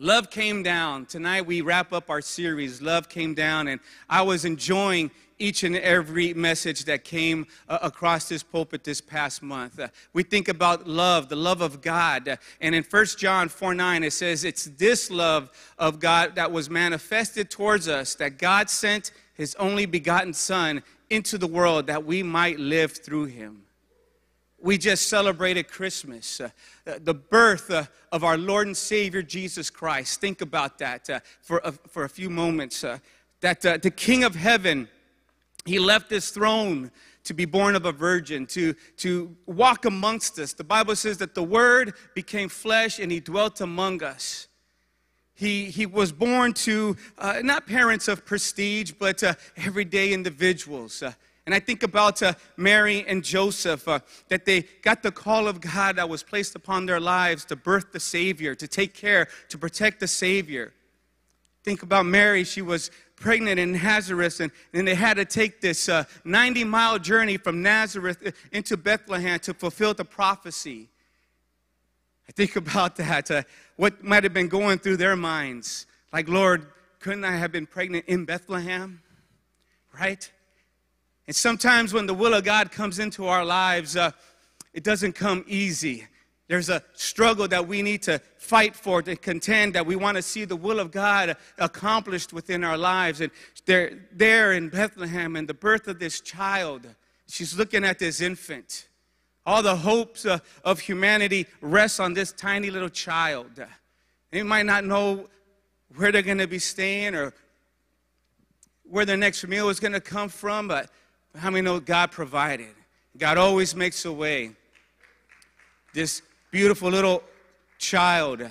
Love came down. Tonight we wrap up our series, Love Came Down, and I was enjoying each and every message that came uh, across this pulpit this past month. Uh, we think about love, the love of God. Uh, and in 1 John 4 9, it says, It's this love of God that was manifested towards us, that God sent his only begotten Son into the world that we might live through him. We just celebrated Christmas, uh, the birth uh, of our Lord and Savior Jesus Christ. Think about that uh, for, a, for a few moments. Uh, that uh, the King of Heaven, He left His throne to be born of a virgin, to, to walk amongst us. The Bible says that the Word became flesh and He dwelt among us. He, he was born to uh, not parents of prestige, but everyday individuals. And I think about uh, Mary and Joseph, uh, that they got the call of God that was placed upon their lives to birth the Savior, to take care, to protect the Savior. Think about Mary, she was pregnant in Nazareth, and, and they had to take this uh, 90 mile journey from Nazareth uh, into Bethlehem to fulfill the prophecy. I think about that, uh, what might have been going through their minds. Like, Lord, couldn't I have been pregnant in Bethlehem? Right? And sometimes when the will of God comes into our lives, uh, it doesn't come easy. There's a struggle that we need to fight for, to contend, that we want to see the will of God accomplished within our lives. And they're there in Bethlehem and the birth of this child. She's looking at this infant. All the hopes uh, of humanity rest on this tiny little child. They might not know where they're going to be staying or where their next meal is going to come from, but how many know God provided? God always makes a way. This beautiful little child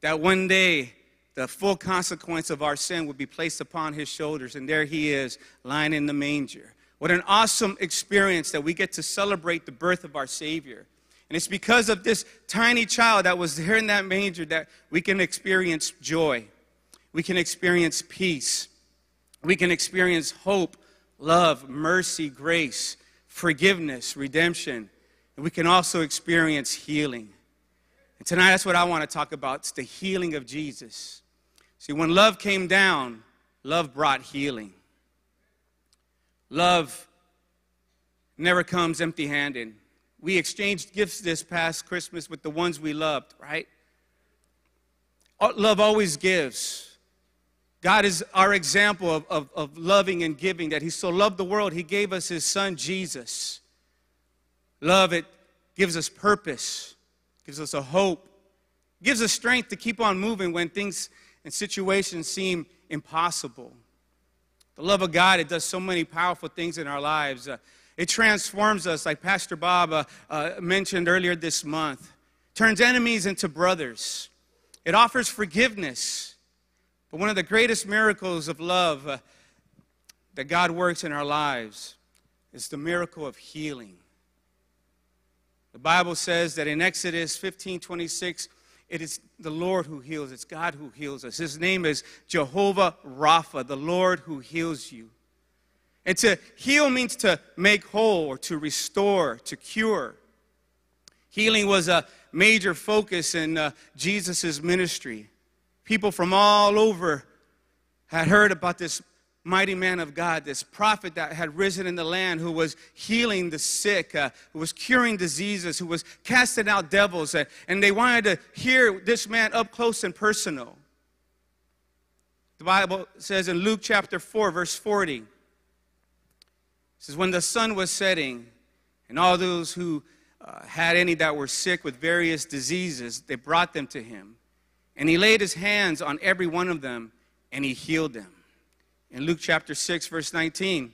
that one day the full consequence of our sin would be placed upon his shoulders, and there he is lying in the manger. What an awesome experience that we get to celebrate the birth of our Savior. And it's because of this tiny child that was there in that manger that we can experience joy. We can experience peace. We can experience hope love, mercy, grace, forgiveness, redemption. And we can also experience healing. And tonight, that's what I want to talk about. It's the healing of Jesus. See, when love came down, love brought healing. Love never comes empty handed. We exchanged gifts this past Christmas with the ones we loved, right? Love always gives. God is our example of, of, of, loving and giving, that He so loved the world, He gave us His Son, Jesus. Love, it gives us purpose, gives us a hope, gives us strength to keep on moving when things and situations seem impossible. The love of God, it does so many powerful things in our lives. Uh, it transforms us, like Pastor Bob uh, uh, mentioned earlier this month, turns enemies into brothers. It offers forgiveness. But one of the greatest miracles of love uh, that God works in our lives is the miracle of healing. The Bible says that in Exodus 15 26, it is the Lord who heals. It's God who heals us. His name is Jehovah Rapha, the Lord who heals you. And to heal means to make whole or to restore, to cure. Healing was a major focus in uh, Jesus' ministry. People from all over had heard about this mighty man of God, this prophet that had risen in the land who was healing the sick, uh, who was curing diseases, who was casting out devils, uh, and they wanted to hear this man up close and personal. The Bible says in Luke chapter 4, verse 40, it says, When the sun was setting, and all those who uh, had any that were sick with various diseases, they brought them to him. And he laid his hands on every one of them and he healed them. In Luke chapter 6, verse 19, it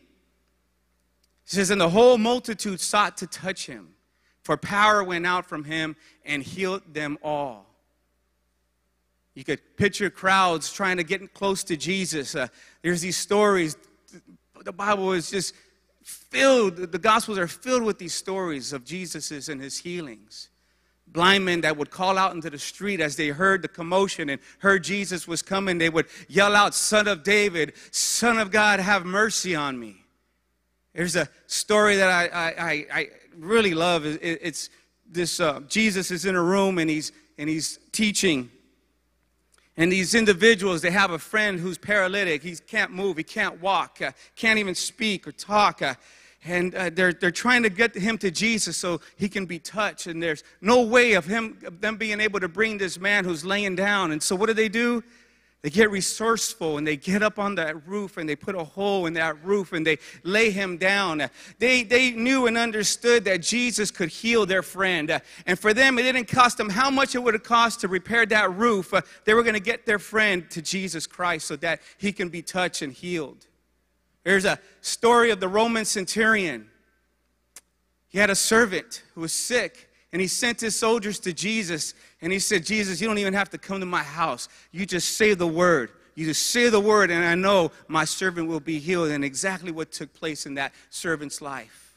says, And the whole multitude sought to touch him, for power went out from him and healed them all. You could picture crowds trying to get close to Jesus. Uh, there's these stories. The Bible is just filled, the Gospels are filled with these stories of Jesus's and his healings blind men that would call out into the street as they heard the commotion and heard Jesus was coming. They would yell out, Son of David, Son of God, have mercy on me. There's a story that I, I, I really love. It's this uh, Jesus is in a room and he's, and he's teaching. And these individuals, they have a friend who's paralytic. He can't move, he can't walk, uh, can't even speak or talk. Uh, and uh, they're, they're trying to get him to Jesus so he can be touched. And there's no way of him, of them being able to bring this man who's laying down. And so what do they do? They get resourceful and they get up on that roof and they put a hole in that roof and they lay him down. They, they knew and understood that Jesus could heal their friend. And for them, it didn't cost them how much it would have cost to repair that roof. They were going to get their friend to Jesus Christ so that he can be touched and healed. There's a story of the Roman centurion. He had a servant who was sick and he sent his soldiers to Jesus and he said, Jesus, you don't even have to come to my house. You just say the word. You just say the word, and I know my servant will be healed. And exactly what took place in that servant's life.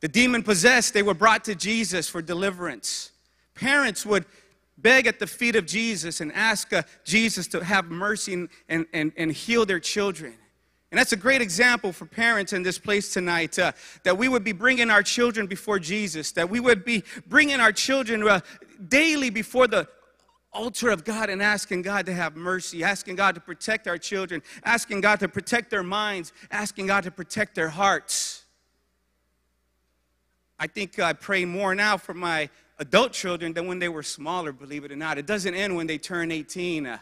The demon possessed, they were brought to Jesus for deliverance. Parents would beg at the feet of Jesus and ask uh, Jesus to have mercy and, and, and, and heal their children. And that's a great example for parents in this place tonight uh, that we would be bringing our children before Jesus, that we would be bringing our children uh, daily before the altar of God and asking God to have mercy, asking God to protect our children, asking God to protect their minds, asking God to protect their hearts. I think I pray more now for my adult children than when they were smaller, believe it or not. It doesn't end when they turn 18. Uh,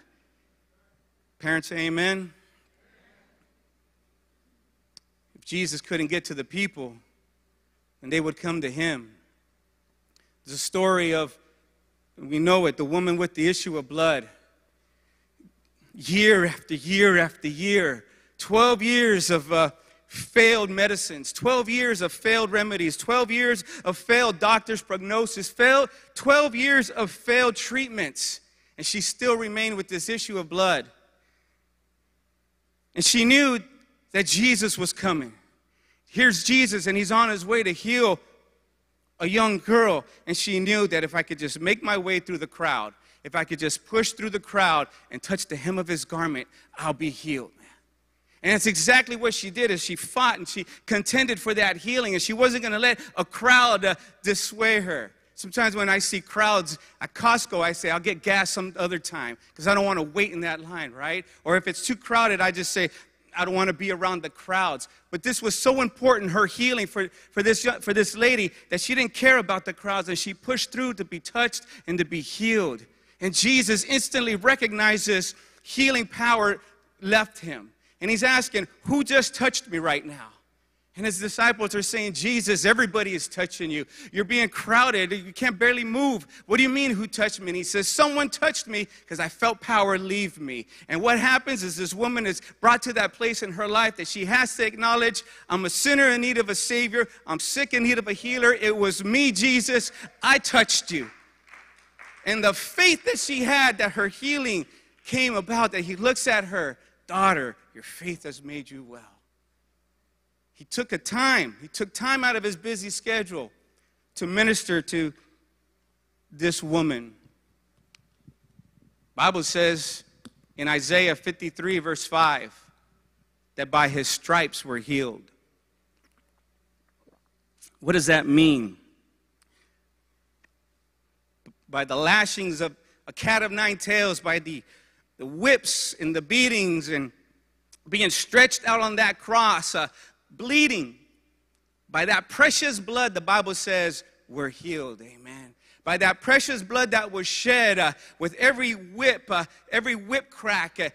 parents amen. Jesus couldn't get to the people, and they would come to him. A story of, we know it, the woman with the issue of blood. Year after year after year, 12 years of uh, failed medicines, 12 years of failed remedies, 12 years of failed doctor's prognosis, failed, 12 years of failed treatments, and she still remained with this issue of blood. And she knew that Jesus was coming. Here's Jesus, and he's on his way to heal a young girl. And she knew that if I could just make my way through the crowd, if I could just push through the crowd and touch the hem of his garment, I'll be healed. And that's exactly what she did as she fought and she contended for that healing and she wasn't going to let a crowd uh, dissuade her. Sometimes when I see crowds at Costco, I say, I'll get gas some other time because I don't want to wait in that line, right? Or if it's too crowded, I just say, I don't want to be around the crowds. But this was so important, her healing for, for, this, for this lady, that she didn't care about the crowds and she pushed through to be touched and to be healed. And Jesus instantly recognizes healing power left him. And he's asking, Who just touched me right now? And his disciples are saying, Jesus, everybody is touching you. You're being crowded. You can't barely move. What do you mean, who touched me? And he says, Someone touched me because I felt power leave me. And what happens is this woman is brought to that place in her life that she has to acknowledge I'm a sinner in need of a Savior. I'm sick in need of a healer. It was me, Jesus. I touched you. And the faith that she had that her healing came about, that he looks at her, Daughter, your faith has made you well. He took a time, he took time out of his busy schedule to minister to this woman. Bible says in Isaiah 53 verse 5 that by his stripes we're healed. What does that mean? By the lashings of a cat of nine tails, by the, the whips and the beatings and being stretched out on that cross, uh, bleeding. By that precious blood, the Bible says, we're healed. Amen. By that precious blood that was shed uh, with every whip, uh, every whip crack, uh,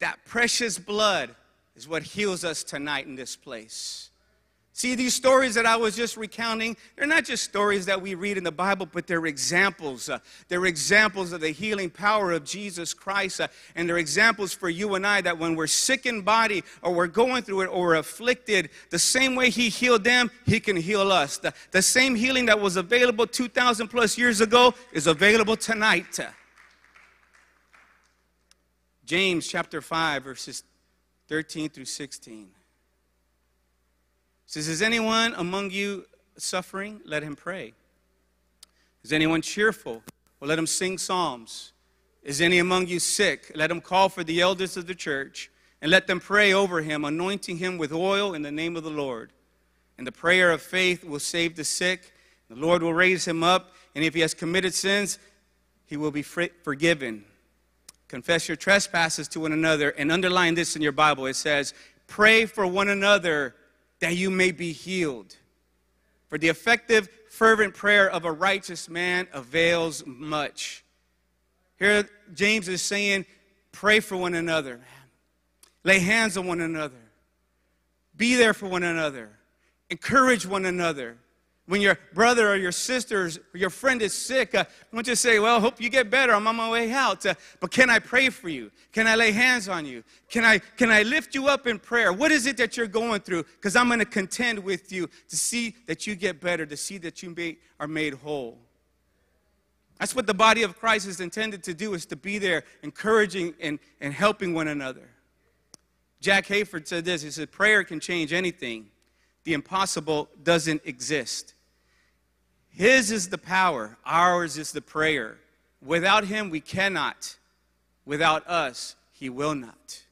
that precious blood is what heals us tonight in this place. See, these stories that I was just recounting, they're not just stories that we read in the Bible, but they're examples. Uh, they're examples of the healing power of Jesus Christ. Uh, and they're examples for you and I that when we're sick in body or we're going through it or we're afflicted, the same way He healed them, He can heal us. The, the same healing that was available 2,000 plus years ago is available tonight. James chapter 5, verses 13 through 16 says, Is anyone among you suffering? Let him pray. Is anyone cheerful? Well, let him sing psalms. Is any among you sick? Let him call for the elders of the church and let them pray over him, anointing him with oil in the name of the Lord. And the prayer of faith will save the sick. The Lord will raise him up, and if he has committed sins, he will be forgiven. Confess your trespasses to one another, and underline this in your Bible. It says, Pray for one another that you may be healed. For the effective, fervent prayer of a righteous man avails much. Here, James is saying, Pray for one another. Lay hands on one another. Be there for one another. Encourage one another. When your brother or your sister or your friend is sick, uh, you to say, Well, hope you get better. I'm on my way out. Uh, but can I pray for you? Can I lay hands on you? Can I, can I lift you up in prayer? What is it that you're going through? Because I'm going to contend with you to see that you get better, to see that you may, are made whole. That's what the body of Christ is intended to do, is to be there encouraging and, and helping one another. Jack Hayford said this. He said, Prayer can change anything the impossible doesn't exist. His is the power, ours is the prayer. Without Him, we cannot. Without us, He will not.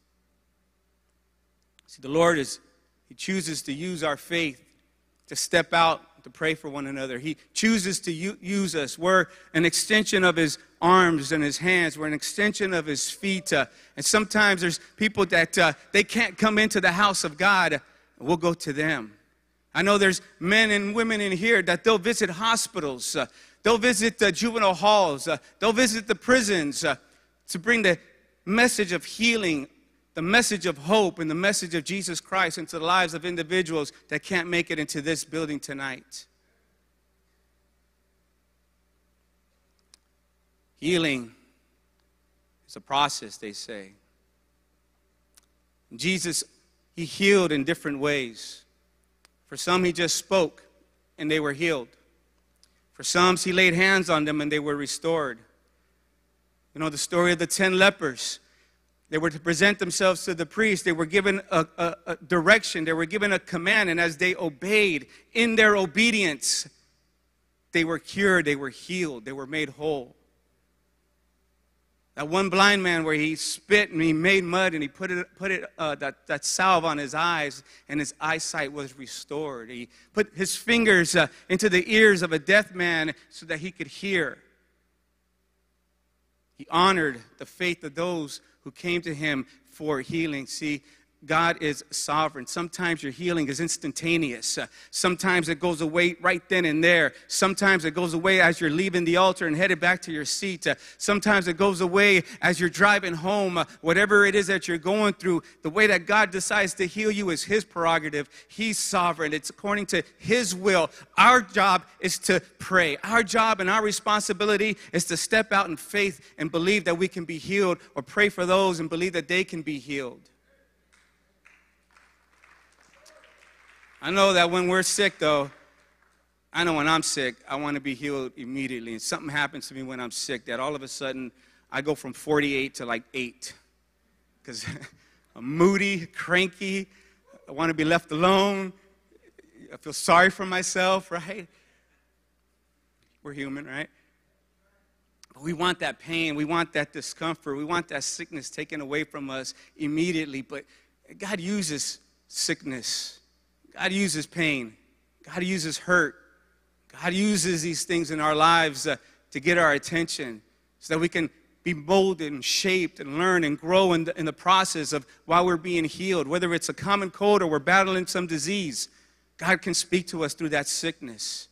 See, the Lord is, He chooses to use our faith to step out to pray for one another. He chooses to use us. We're an extension of His arms and His hands. We're an extension of His feet. Uh, and sometimes there's people that uh, they can't come into the house of God. We'll go to them. I know there's men and women in here that they'll visit hospitals, uh, they'll visit the juvenile halls, uh, they'll visit the prisons uh, to bring the message of healing, the message of hope, and the message of Jesus Christ into the lives of individuals that can't make it into this building tonight. Healing is a process, they say. Jesus, he healed in different ways. For some, he just spoke and they were healed. For some, he laid hands on them and they were restored. You know, the story of the 10 lepers. They were to present themselves to the priest. They were given a, a, a, direction. They were given a command. And as they obeyed in their obedience, they were cured. They were healed. They were made whole. That one blind man where he spit and he made mud and he put it, put it uh, that, that salve on his eyes and his eyesight was restored. He put his fingers uh, into the ears of a deaf man so that he could hear. He honored the faith of those who came to him for healing. See, God is sovereign. Sometimes your healing is instantaneous. Uh, sometimes it goes away right then and there. Sometimes it goes away as you're leaving the altar and headed back to your seat. Uh, sometimes it goes away as you're driving home. Uh, whatever it is that you're going through, the way that God decides to heal you is His prerogative. He's sovereign, it's according to His will. Our job is to pray. Our job and our responsibility is to step out in faith and believe that we can be healed or pray for those and believe that they can be healed. I know that when we're sick, though, I know when I'm sick, I want to be healed immediately. And something happens to me when I'm sick that all of a sudden I go from 48 to like 8. Because I'm moody, cranky, I want to be left alone. I feel sorry for myself, right? We're human, right? But we want that pain, we want that discomfort, we want that sickness taken away from us immediately. But God uses sickness God uses pain, God uses hurt, God uses these things in our lives uh, to get our attention so that we can be molded and shaped and learn and grow in the, in the process of while we're being healed, whether it's a common cold or we're battling some disease. God can speak to us through that sickness.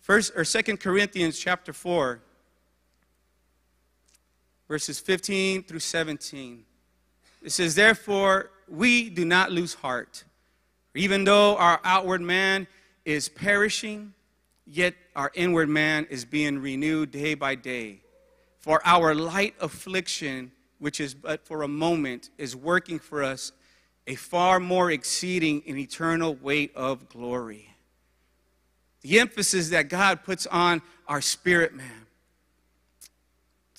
First or Second Corinthians chapter 4, verses 15 through 17. It says, Therefore, we do not lose heart. Even though our outward man is perishing, yet our inward man is being renewed day by day. For our light affliction, which is but for a moment, is working for us a far more exceeding and eternal weight of glory. The emphasis that God puts on our spirit man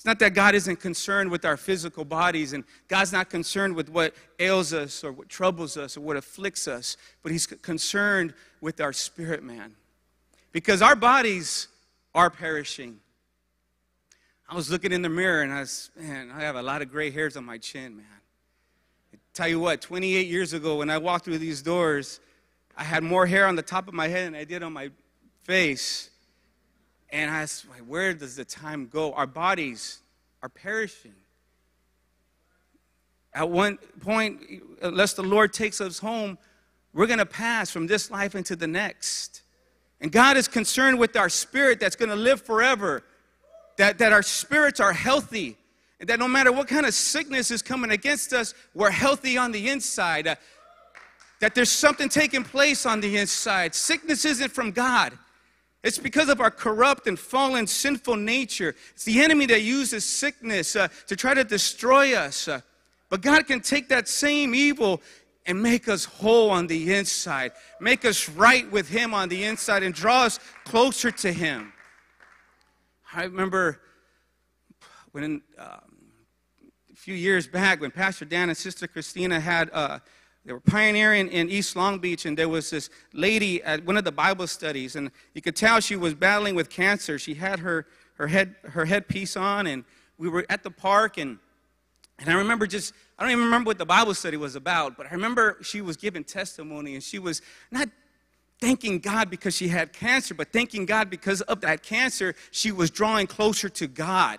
not that God isn't concerned with our physical bodies, and God's not concerned with what ails us or what troubles us or what afflicts us, but He's concerned with our spirit man. Because our bodies are perishing. I was looking in the mirror and I was, man, I have a lot of gray hairs on my chin, man. I tell you what, 28 years ago when I walked through these doors, I had more hair on the top of my head than I did on my face. And I was like, where does the time go? Our bodies are perishing. At one point, unless the Lord takes us home, we're going to pass from this life into the next. And God is concerned with our spirit that's going to live forever, that, that our spirits are healthy, and that no matter what kind of sickness is coming against us, we're healthy on the inside. Uh, that there's something taking place on the inside. Sickness isn't from God. It's because of our corrupt and fallen sinful nature. It's the enemy that uses sickness uh, to try to destroy us. Uh, but God can take that same evil and make us whole on the inside, make us right with Him on the inside, and draw us closer to Him. I remember when uh, a few years back when Pastor Dan and Sister Christina had. Uh, they were pioneering in East Long Beach, and there was this lady at one of the Bible studies, and you could tell she was battling with cancer. She had her, her, head, her headpiece on, and we were at the park, and, and I remember just, I don't even remember what the Bible study was about, but I remember she was giving testimony, and she was not thanking God because she had cancer, but thanking God because of that cancer, she was drawing closer to God.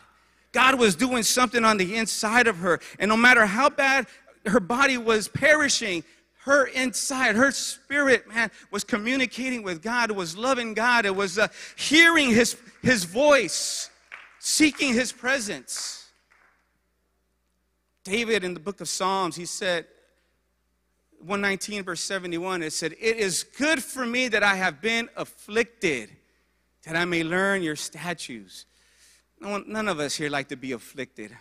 God was doing something on the inside of her. And no matter how bad her body was perishing, her inside, her spirit, man, was communicating with God, was loving God, it was uh, hearing his, his voice, seeking his presence. David in the book of Psalms, he said, 119 verse 71, it said, It is good for me that I have been afflicted, that I may learn your statutes. No one, none of us here like to be afflicted.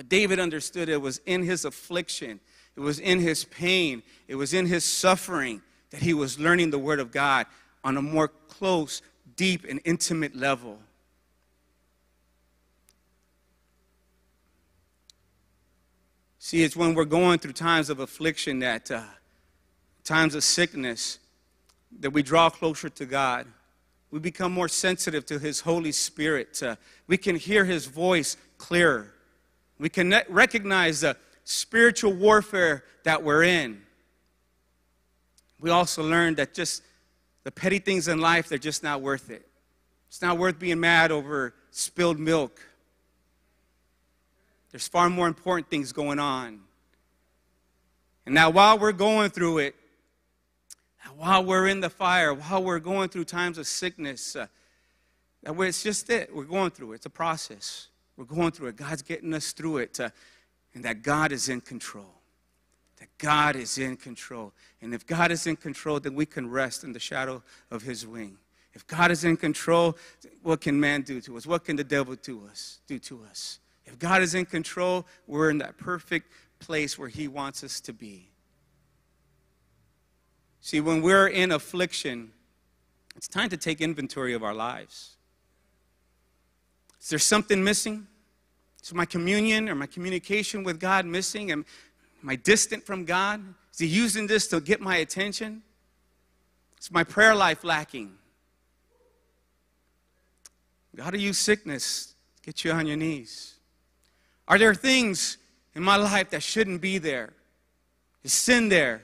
But David understood it was in his affliction, it was in his pain, it was in his suffering that he was learning the Word of God on a more close, deep, and intimate level. See, it's when we're going through times of affliction that, uh, times of sickness, that we draw closer to God. We become more sensitive to His Holy Spirit. Uh, we can hear His voice clearer. We can recognize the spiritual warfare that we're in. We also learn that just the petty things in life, they're just not worth it. It's not worth being mad over spilled milk. There's far more important things going on. And now, while we're going through it, while we're in the fire, while we're going through times of sickness, uh, it's just it. We're going through it. It's a process. We're going through it. God's getting us through it. Uh, and that God is in control. That God is in control. And if God is in control, then we can rest in the shadow of his wing. If God is in control, what can man do to us? What can the devil do us do to us? If God is in control, we're in that perfect place where he wants us to be. See, when we're in affliction, it's time to take inventory of our lives. Is there something missing? Is my communion or my communication with God missing? Am, am I distant from God? Is He using this to get my attention? Is my prayer life lacking? God to use sickness to get you on your knees. Are there things in my life that shouldn't be there? Is sin there?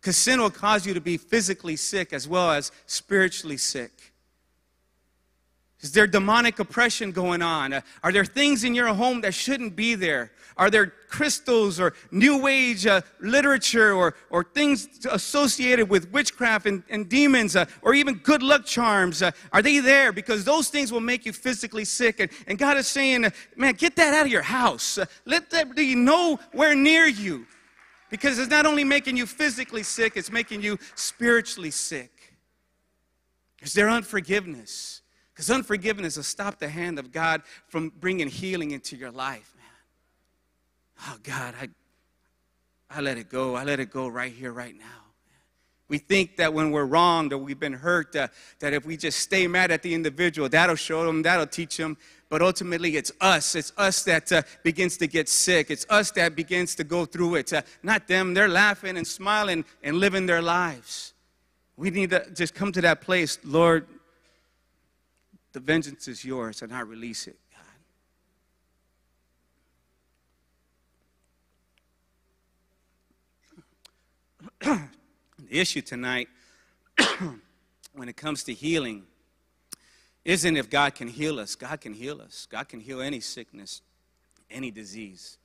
Because sin will cause you to be physically sick as well as spiritually sick. Is there demonic oppression going on? Are there things in your home that shouldn't be there? Are there crystals or new age uh, literature or, or things associated with witchcraft and, and demons uh, or even good luck charms? Uh, are they there? Because those things will make you physically sick. And, and God is saying, uh, man, get that out of your house. Uh, let that be nowhere near you. Because it's not only making you physically sick, it's making you spiritually sick. Is there unforgiveness? Because unforgiveness will stop the hand of God from bringing healing into your life, man. Oh, God, I, I let it go. I let it go right here, right now. We think that when we're wronged or we've been hurt, uh, that if we just stay mad at the individual, that'll show them, that'll teach them. But ultimately, it's us. It's us that uh, begins to get sick. It's us that begins to go through it. Uh, not them. They're laughing and smiling and living their lives. We need to just come to that place, Lord, the vengeance is yours, and I release it, God. the issue tonight, when it comes to healing, isn't if God can heal us. God can heal us. God can heal any sickness, any disease.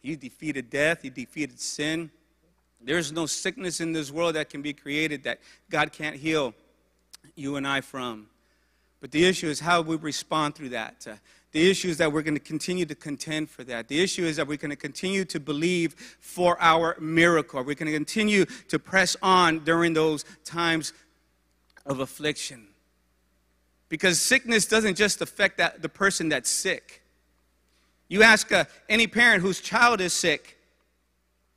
He defeated death, He defeated sin. There's no sickness in this world that can be created that God can't heal you and I from. But the issue is how we respond through that. Uh, the issue is that we're going to continue to contend for that. The issue is that we're going to continue to believe for our miracle. We're going to continue to press on during those times of affliction. Because sickness doesn't just affect that, the person that's sick. You ask uh, any parent whose child is sick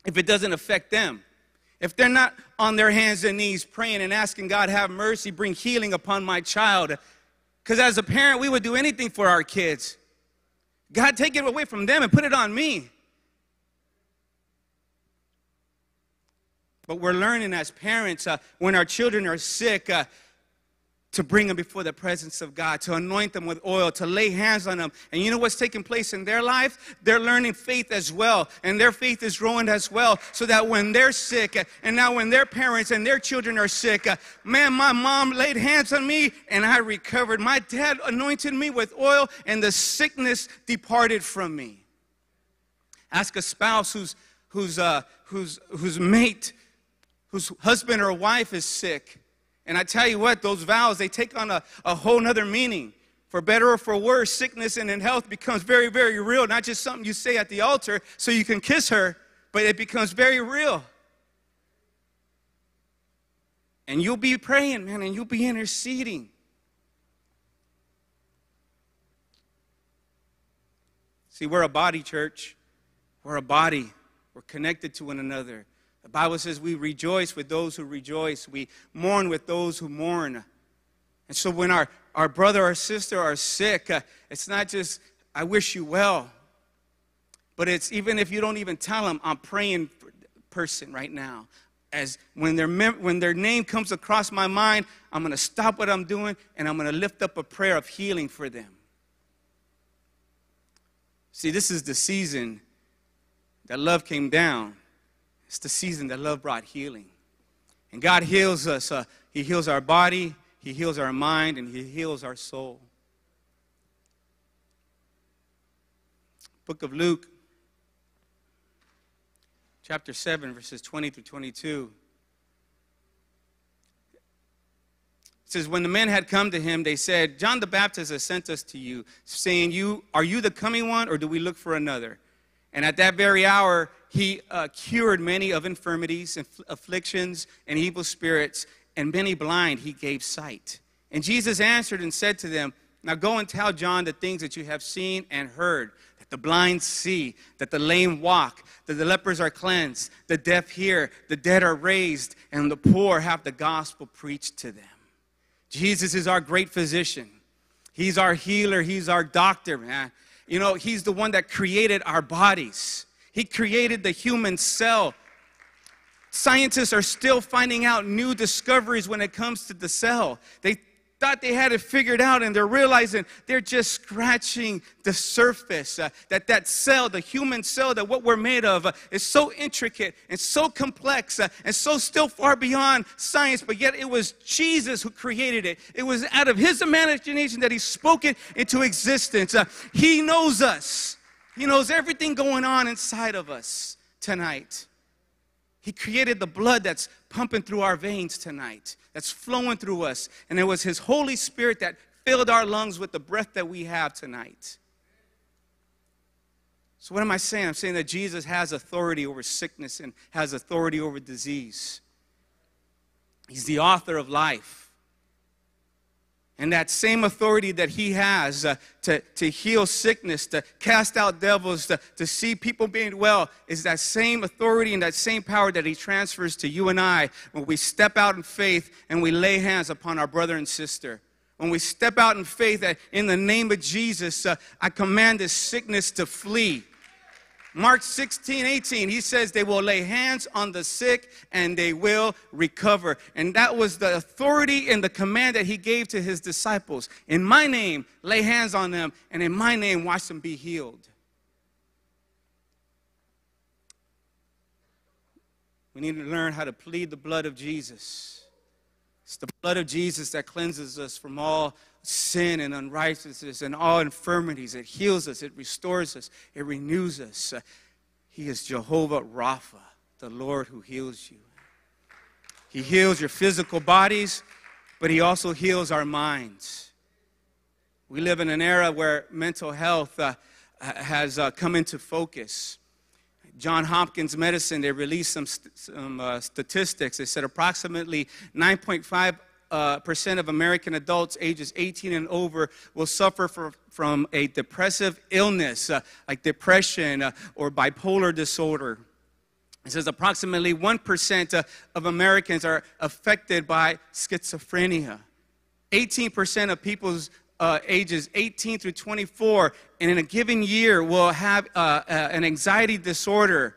if it doesn't affect them. If they're not on their hands and knees praying and asking God, have mercy, bring healing upon my child. Because as a parent, we would do anything for our kids. God, take it away from them and put it on me. But we're learning as parents uh, when our children are sick, uh, to bring them before the presence of God, to anoint them with oil, to lay hands on them. And you know what's taking place in their life? They're learning faith as well, and their faith is growing as well, so that when they're sick, and now when their parents and their children are sick, man, my mom laid hands on me and I recovered. My dad anointed me with oil, and the sickness departed from me. Ask a spouse whose, whose, uh, whose, whose mate, whose husband or wife is sick and I tell you what, those vows, they take on a, a whole nother meaning. For better or for worse, sickness and in health becomes very, very real. Not just something you say at the altar so you can kiss her, but it becomes very real. And you'll be praying, man, and you'll be interceding. See, we're a body, church. We're a body. We're connected to one another. The Bible says we rejoice with those who rejoice, we mourn with those who mourn. And so when our, our brother or sister are sick, uh, it's not just, I wish you well, but it's even if you don't even tell them, I'm praying for person right now. As when their, mem- when their name comes across my mind, I'm going to stop what I'm doing and I'm going to lift up a prayer of healing for them. See, this is the season that love came down it's the season that love brought healing. And God heals us. Uh, he heals our body, He heals our mind, and He heals our soul. Book of Luke, chapter 7, verses 20 through 22. It says, When the men had come to him, they said, John the Baptist has sent us to you, saying, you, Are you the coming one, or do we look for another? And at that very hour, he uh, cured many of infirmities and afflictions and evil spirits, and many blind he gave sight. And Jesus answered and said to them, Now go and tell John the things that you have seen and heard that the blind see, that the lame walk, that the lepers are cleansed, the deaf hear, the dead are raised, and the poor have the gospel preached to them. Jesus is our great physician. He's our healer, He's our doctor, man. You know, He's the one that created our bodies. He created the human cell. Scientists are still finding out new discoveries when it comes to the cell. They thought they had it figured out and they're realizing they're just scratching the surface uh, that that cell the human cell that what we're made of uh, is so intricate and so complex uh, and so still far beyond science but yet it was jesus who created it. It was out of his imagination that he spoke it into existence. Uh, he knows us. He knows everything going on inside of us tonight. He created the blood that's pumping through our veins tonight, that's flowing through us. And it was His Holy Spirit that filled our lungs with the breath that we have tonight. So, what am I saying? I'm saying that Jesus has authority over sickness and has authority over disease. He's the author of life. And that same authority that he has uh, to, to heal sickness, to cast out devils, to, to see people being well, is that same authority and that same power that he transfers to you and I when we step out in faith and we lay hands upon our brother and sister. When we step out in faith that in the name of Jesus, uh, I command this sickness to flee. Mark 16, 18, he says they will lay hands on the sick and they will recover. And that was the authority and the command that he gave to his disciples. In my name, lay hands on them, and in my name, watch them be healed. We need to learn how to plead the blood of Jesus. It's the blood of Jesus that cleanses us from all sin and unrighteousness and all infirmities. It heals us, it restores us, it renews us. He is Jehovah Rapha, the Lord who heals you. He heals your physical bodies, but He also heals our minds. We live in an era where mental health uh, has uh, come into focus. John Hopkins Medicine, they released some, st- some uh, statistics. They said approximately 9.5 uh, percent of American adults ages 18 and over will suffer for, from a depressive illness, uh, like depression uh, or bipolar disorder. It says approximately 1% uh, of Americans are affected by schizophrenia. 18% of people's uh, ages 18 through 24 and in a given year will have an anxiety disorder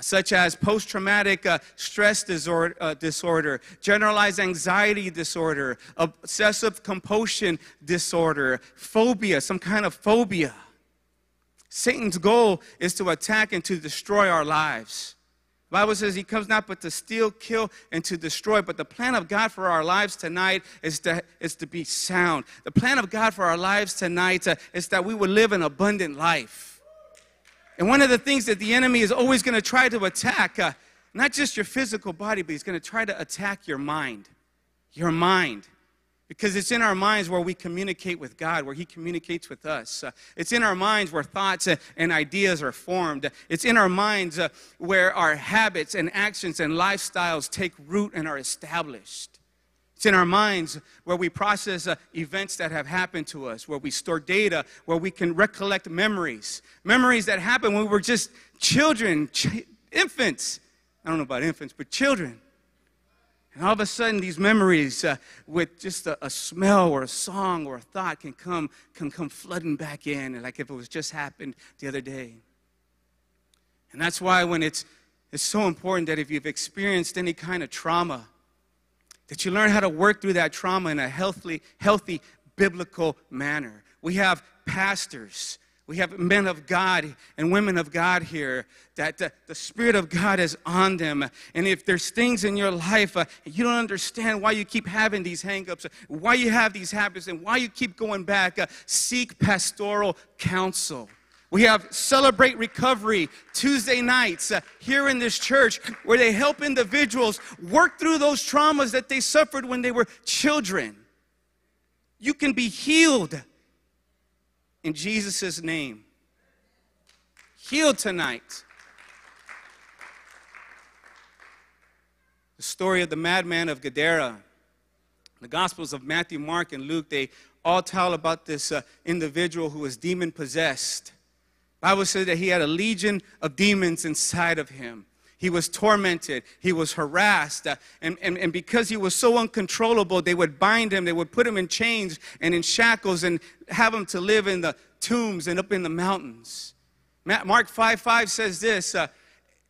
such as post traumatic uh, stress disorder, uh, disorder, generalized anxiety disorder, obsessive compulsion disorder, phobia, some kind of phobia. Satan's goal is to attack and to destroy our lives. The Bible says he comes not but to steal, kill, and to destroy. But the plan of God for our lives tonight is to, is to be sound. The plan of God for our lives tonight uh, is that we will live an abundant life. And one of the things that the enemy is always going to try to attack, uh, not just your physical body, but he's going to try to attack your mind. Your mind. Because it's in our minds where we communicate with God, where He communicates with us. Uh, it's in our minds where thoughts uh, and ideas are formed. It's in our minds uh, where our habits and actions and lifestyles take root and are established. It's in our minds where we process uh, events that have happened to us, where we store data, where we can recollect memories. Memories that happened when we were just children, ch- infants. I don't know about infants, but children. And all of a sudden, these memories uh, with just a, a, smell or a song or a thought can come, can come flooding back in, like if it was just happened the other day. And that's why when it's, it's so important that if you've experienced any kind of trauma, that you learn how to work through that trauma in a healthy, healthy biblical manner. We have pastors we have men of God and women of God here that the, the Spirit of God is on them. And if there's things in your life uh, you don't understand why you keep having these hangups, why you have these habits, and why you keep going back, uh, seek pastoral counsel. We have Celebrate Recovery Tuesday nights uh, here in this church where they help individuals work through those traumas that they suffered when they were children. You can be healed in Jesus' name. Healed tonight. The story of the madman of Gadara. The Gospels of Matthew, Mark, and Luke, they all tell about this uh, individual who was demon possessed. Bible says that he had a legion of demons inside of him. He was tormented. He was harassed. Uh, and, and, and because he was so uncontrollable, they would bind him. They would put him in chains and in shackles and have him to live in the tombs and up in the mountains. Mark 5 5 says this uh,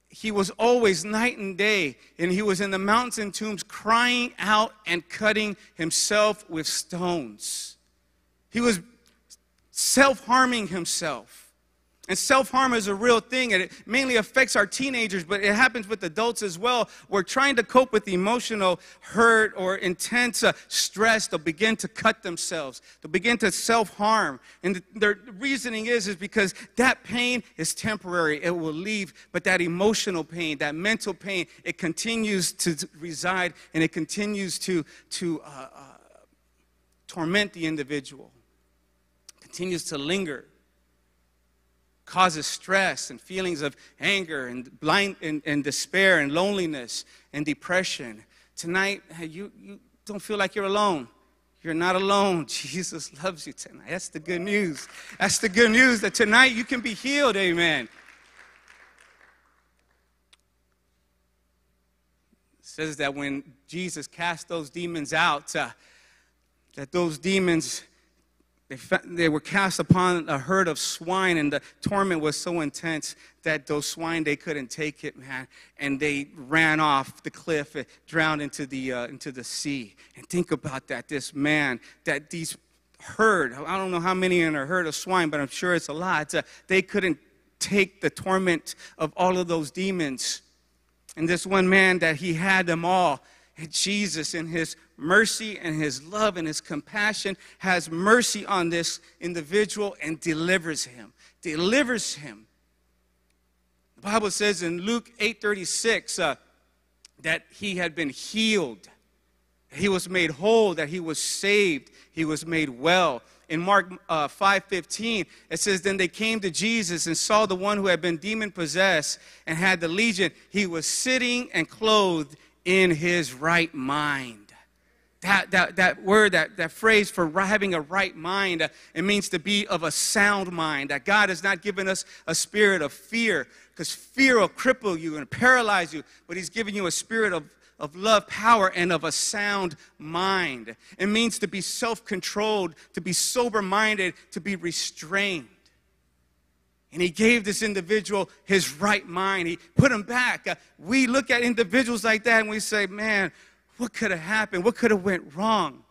He was always night and day, and he was in the mountains and tombs crying out and cutting himself with stones. He was self harming himself. And self harm is a real thing, and it mainly affects our teenagers, but it happens with adults as well. We're trying to cope with emotional hurt or intense uh, stress. They'll begin to cut themselves, they'll begin to self harm. And the, their reasoning is, is because that pain is temporary, it will leave, but that emotional pain, that mental pain, it continues to reside and it continues to, to uh, uh, torment the individual, continues to linger causes stress and feelings of anger and blind and, and despair and loneliness and depression. Tonight, you, you don't feel like you're alone. You're not alone. Jesus loves you tonight. That's the good news. That's the good news that tonight you can be healed. Amen. It says that when Jesus cast those demons out, uh, that those demons they, they were cast upon a herd of swine, and the torment was so intense that those swine they couldn't take it, man, and they ran off the cliff, and drowned into the uh, into the sea. And think about that, this man, that these herd, I don't know how many in a herd of swine, but I'm sure it's a lot. Uh, they couldn't take the torment of all of those demons. And this one man that he had them all, Jesus, in his mercy and his love and his compassion, has mercy on this individual and delivers him. Delivers him. The Bible says in Luke 8:36 uh, that he had been healed, he was made whole, that he was saved, he was made well. In Mark uh, 5:15, it says, "Then they came to Jesus and saw the one who had been demon possessed and had the legion. He was sitting and clothed in his right mind." That, that, that word, that, that phrase for having a right mind, uh, it means to be of a sound mind. That God has not given us a spirit of fear, because fear will cripple you and paralyze you, but He's given you a spirit of, of love, power, and of a sound mind. It means to be self controlled, to be sober minded, to be restrained. And he gave this individual his right mind. He put him back. Uh, we look at individuals like that and we say, man, what could have happened? What could have went wrong?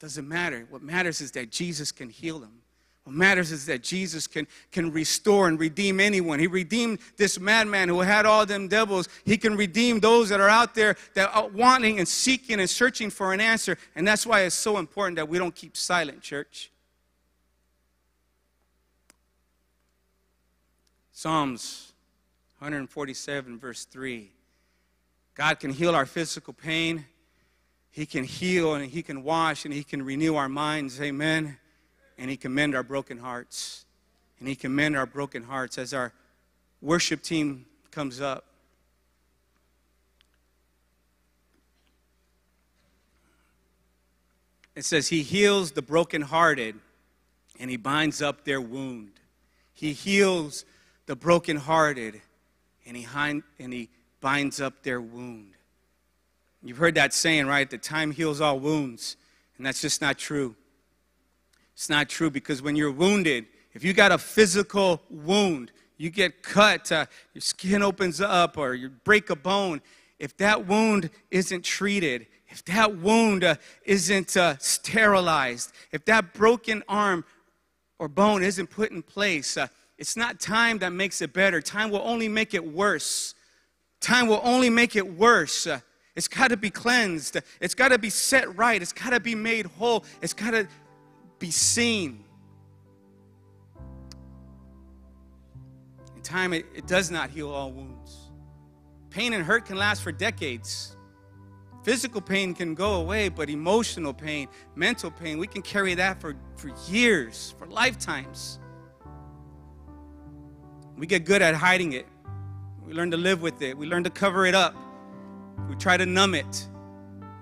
Doesn't matter. What matters is that Jesus can heal them. What matters is that Jesus can, can restore and redeem anyone. He redeemed this madman who had all them devils. He can redeem those that are out there that are wanting and seeking and searching for an answer. And that's why it's so important that we don't keep silent, church. Psalms 147, verse 3. God can heal our physical pain. He can heal and He can wash and He can renew our minds. Amen. And He can mend our broken hearts. And He can mend our broken hearts as our worship team comes up. It says, He heals the brokenhearted and He binds up their wound. He heals the brokenhearted and he, hind, and he binds up their wound. You've heard that saying, right? That time heals all wounds. And that's just not true. It's not true because when you're wounded, if you got a physical wound, you get cut, uh, your skin opens up, or you break a bone, if that wound isn't treated, if that wound uh, isn't uh, sterilized, if that broken arm or bone isn't put in place, uh, it's not time that makes it better. Time will only make it worse. Time will only make it worse. It's got to be cleansed. It's got to be set right. It's got to be made whole. It's got to be seen. In time, it, it does not heal all wounds. Pain and hurt can last for decades. Physical pain can go away, but emotional pain, mental pain, we can carry that for, for years, for lifetimes. We get good at hiding it. We learn to live with it. We learn to cover it up. We try to numb it.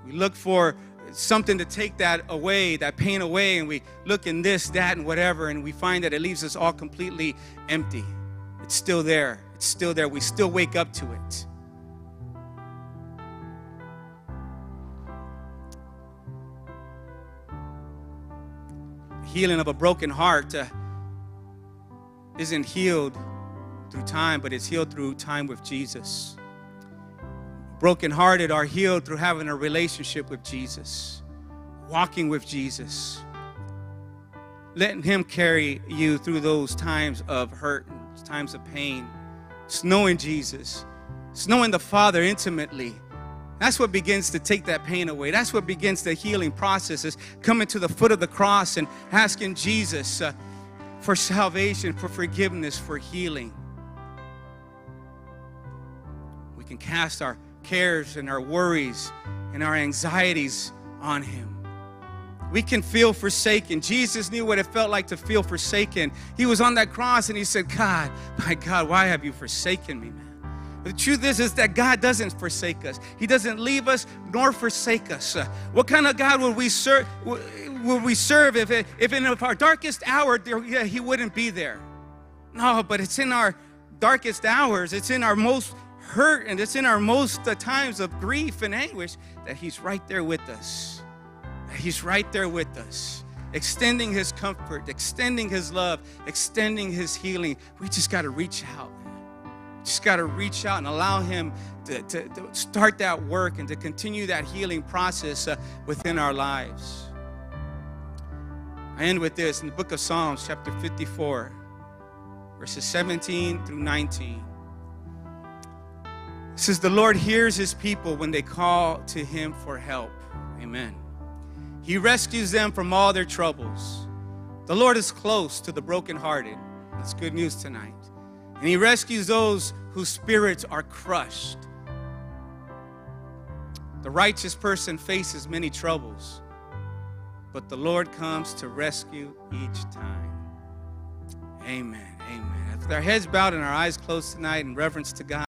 We look for something to take that away, that pain away, and we look in this, that, and whatever, and we find that it leaves us all completely empty. It's still there. It's still there. We still wake up to it. Healing of a broken heart uh, isn't healed through time, but it's healed through time with Jesus. Brokenhearted are healed through having a relationship with Jesus, walking with Jesus, letting Him carry you through those times of hurt, and times of pain. It's knowing Jesus, it's knowing the Father intimately. That's what begins to take that pain away. That's what begins the healing process is coming to the foot of the cross and asking Jesus uh, for salvation, for forgiveness, for healing. Can cast our cares and our worries and our anxieties on Him. We can feel forsaken. Jesus knew what it felt like to feel forsaken. He was on that cross and he said, God, my God, why have you forsaken me, man? The truth is, is that God doesn't forsake us. He doesn't leave us nor forsake us. Uh, what kind of God would we serve? Would we serve if, it, if in our darkest hour there, yeah, He wouldn't be there? No, but it's in our darkest hours. It's in our most hurt and it's in our most uh, times of grief and anguish that He's right there with us. He's right there with us, extending His comfort, extending His love, extending His healing. We just got to reach out. Just got to reach out and allow Him to, to, to, start that work and to continue that healing process uh, within our lives. I end with this in the book of Psalms, chapter 54, verses 17 through 19. Says, The Lord hears his people when they call to him for help. Amen. He rescues them from all their troubles. The Lord is close to the brokenhearted That's good news tonight. And he rescues those whose spirits are crushed. The righteous person faces many troubles, but the Lord comes to rescue each time. Amen. Amen. With our heads bowed and our eyes closed tonight in reverence to God.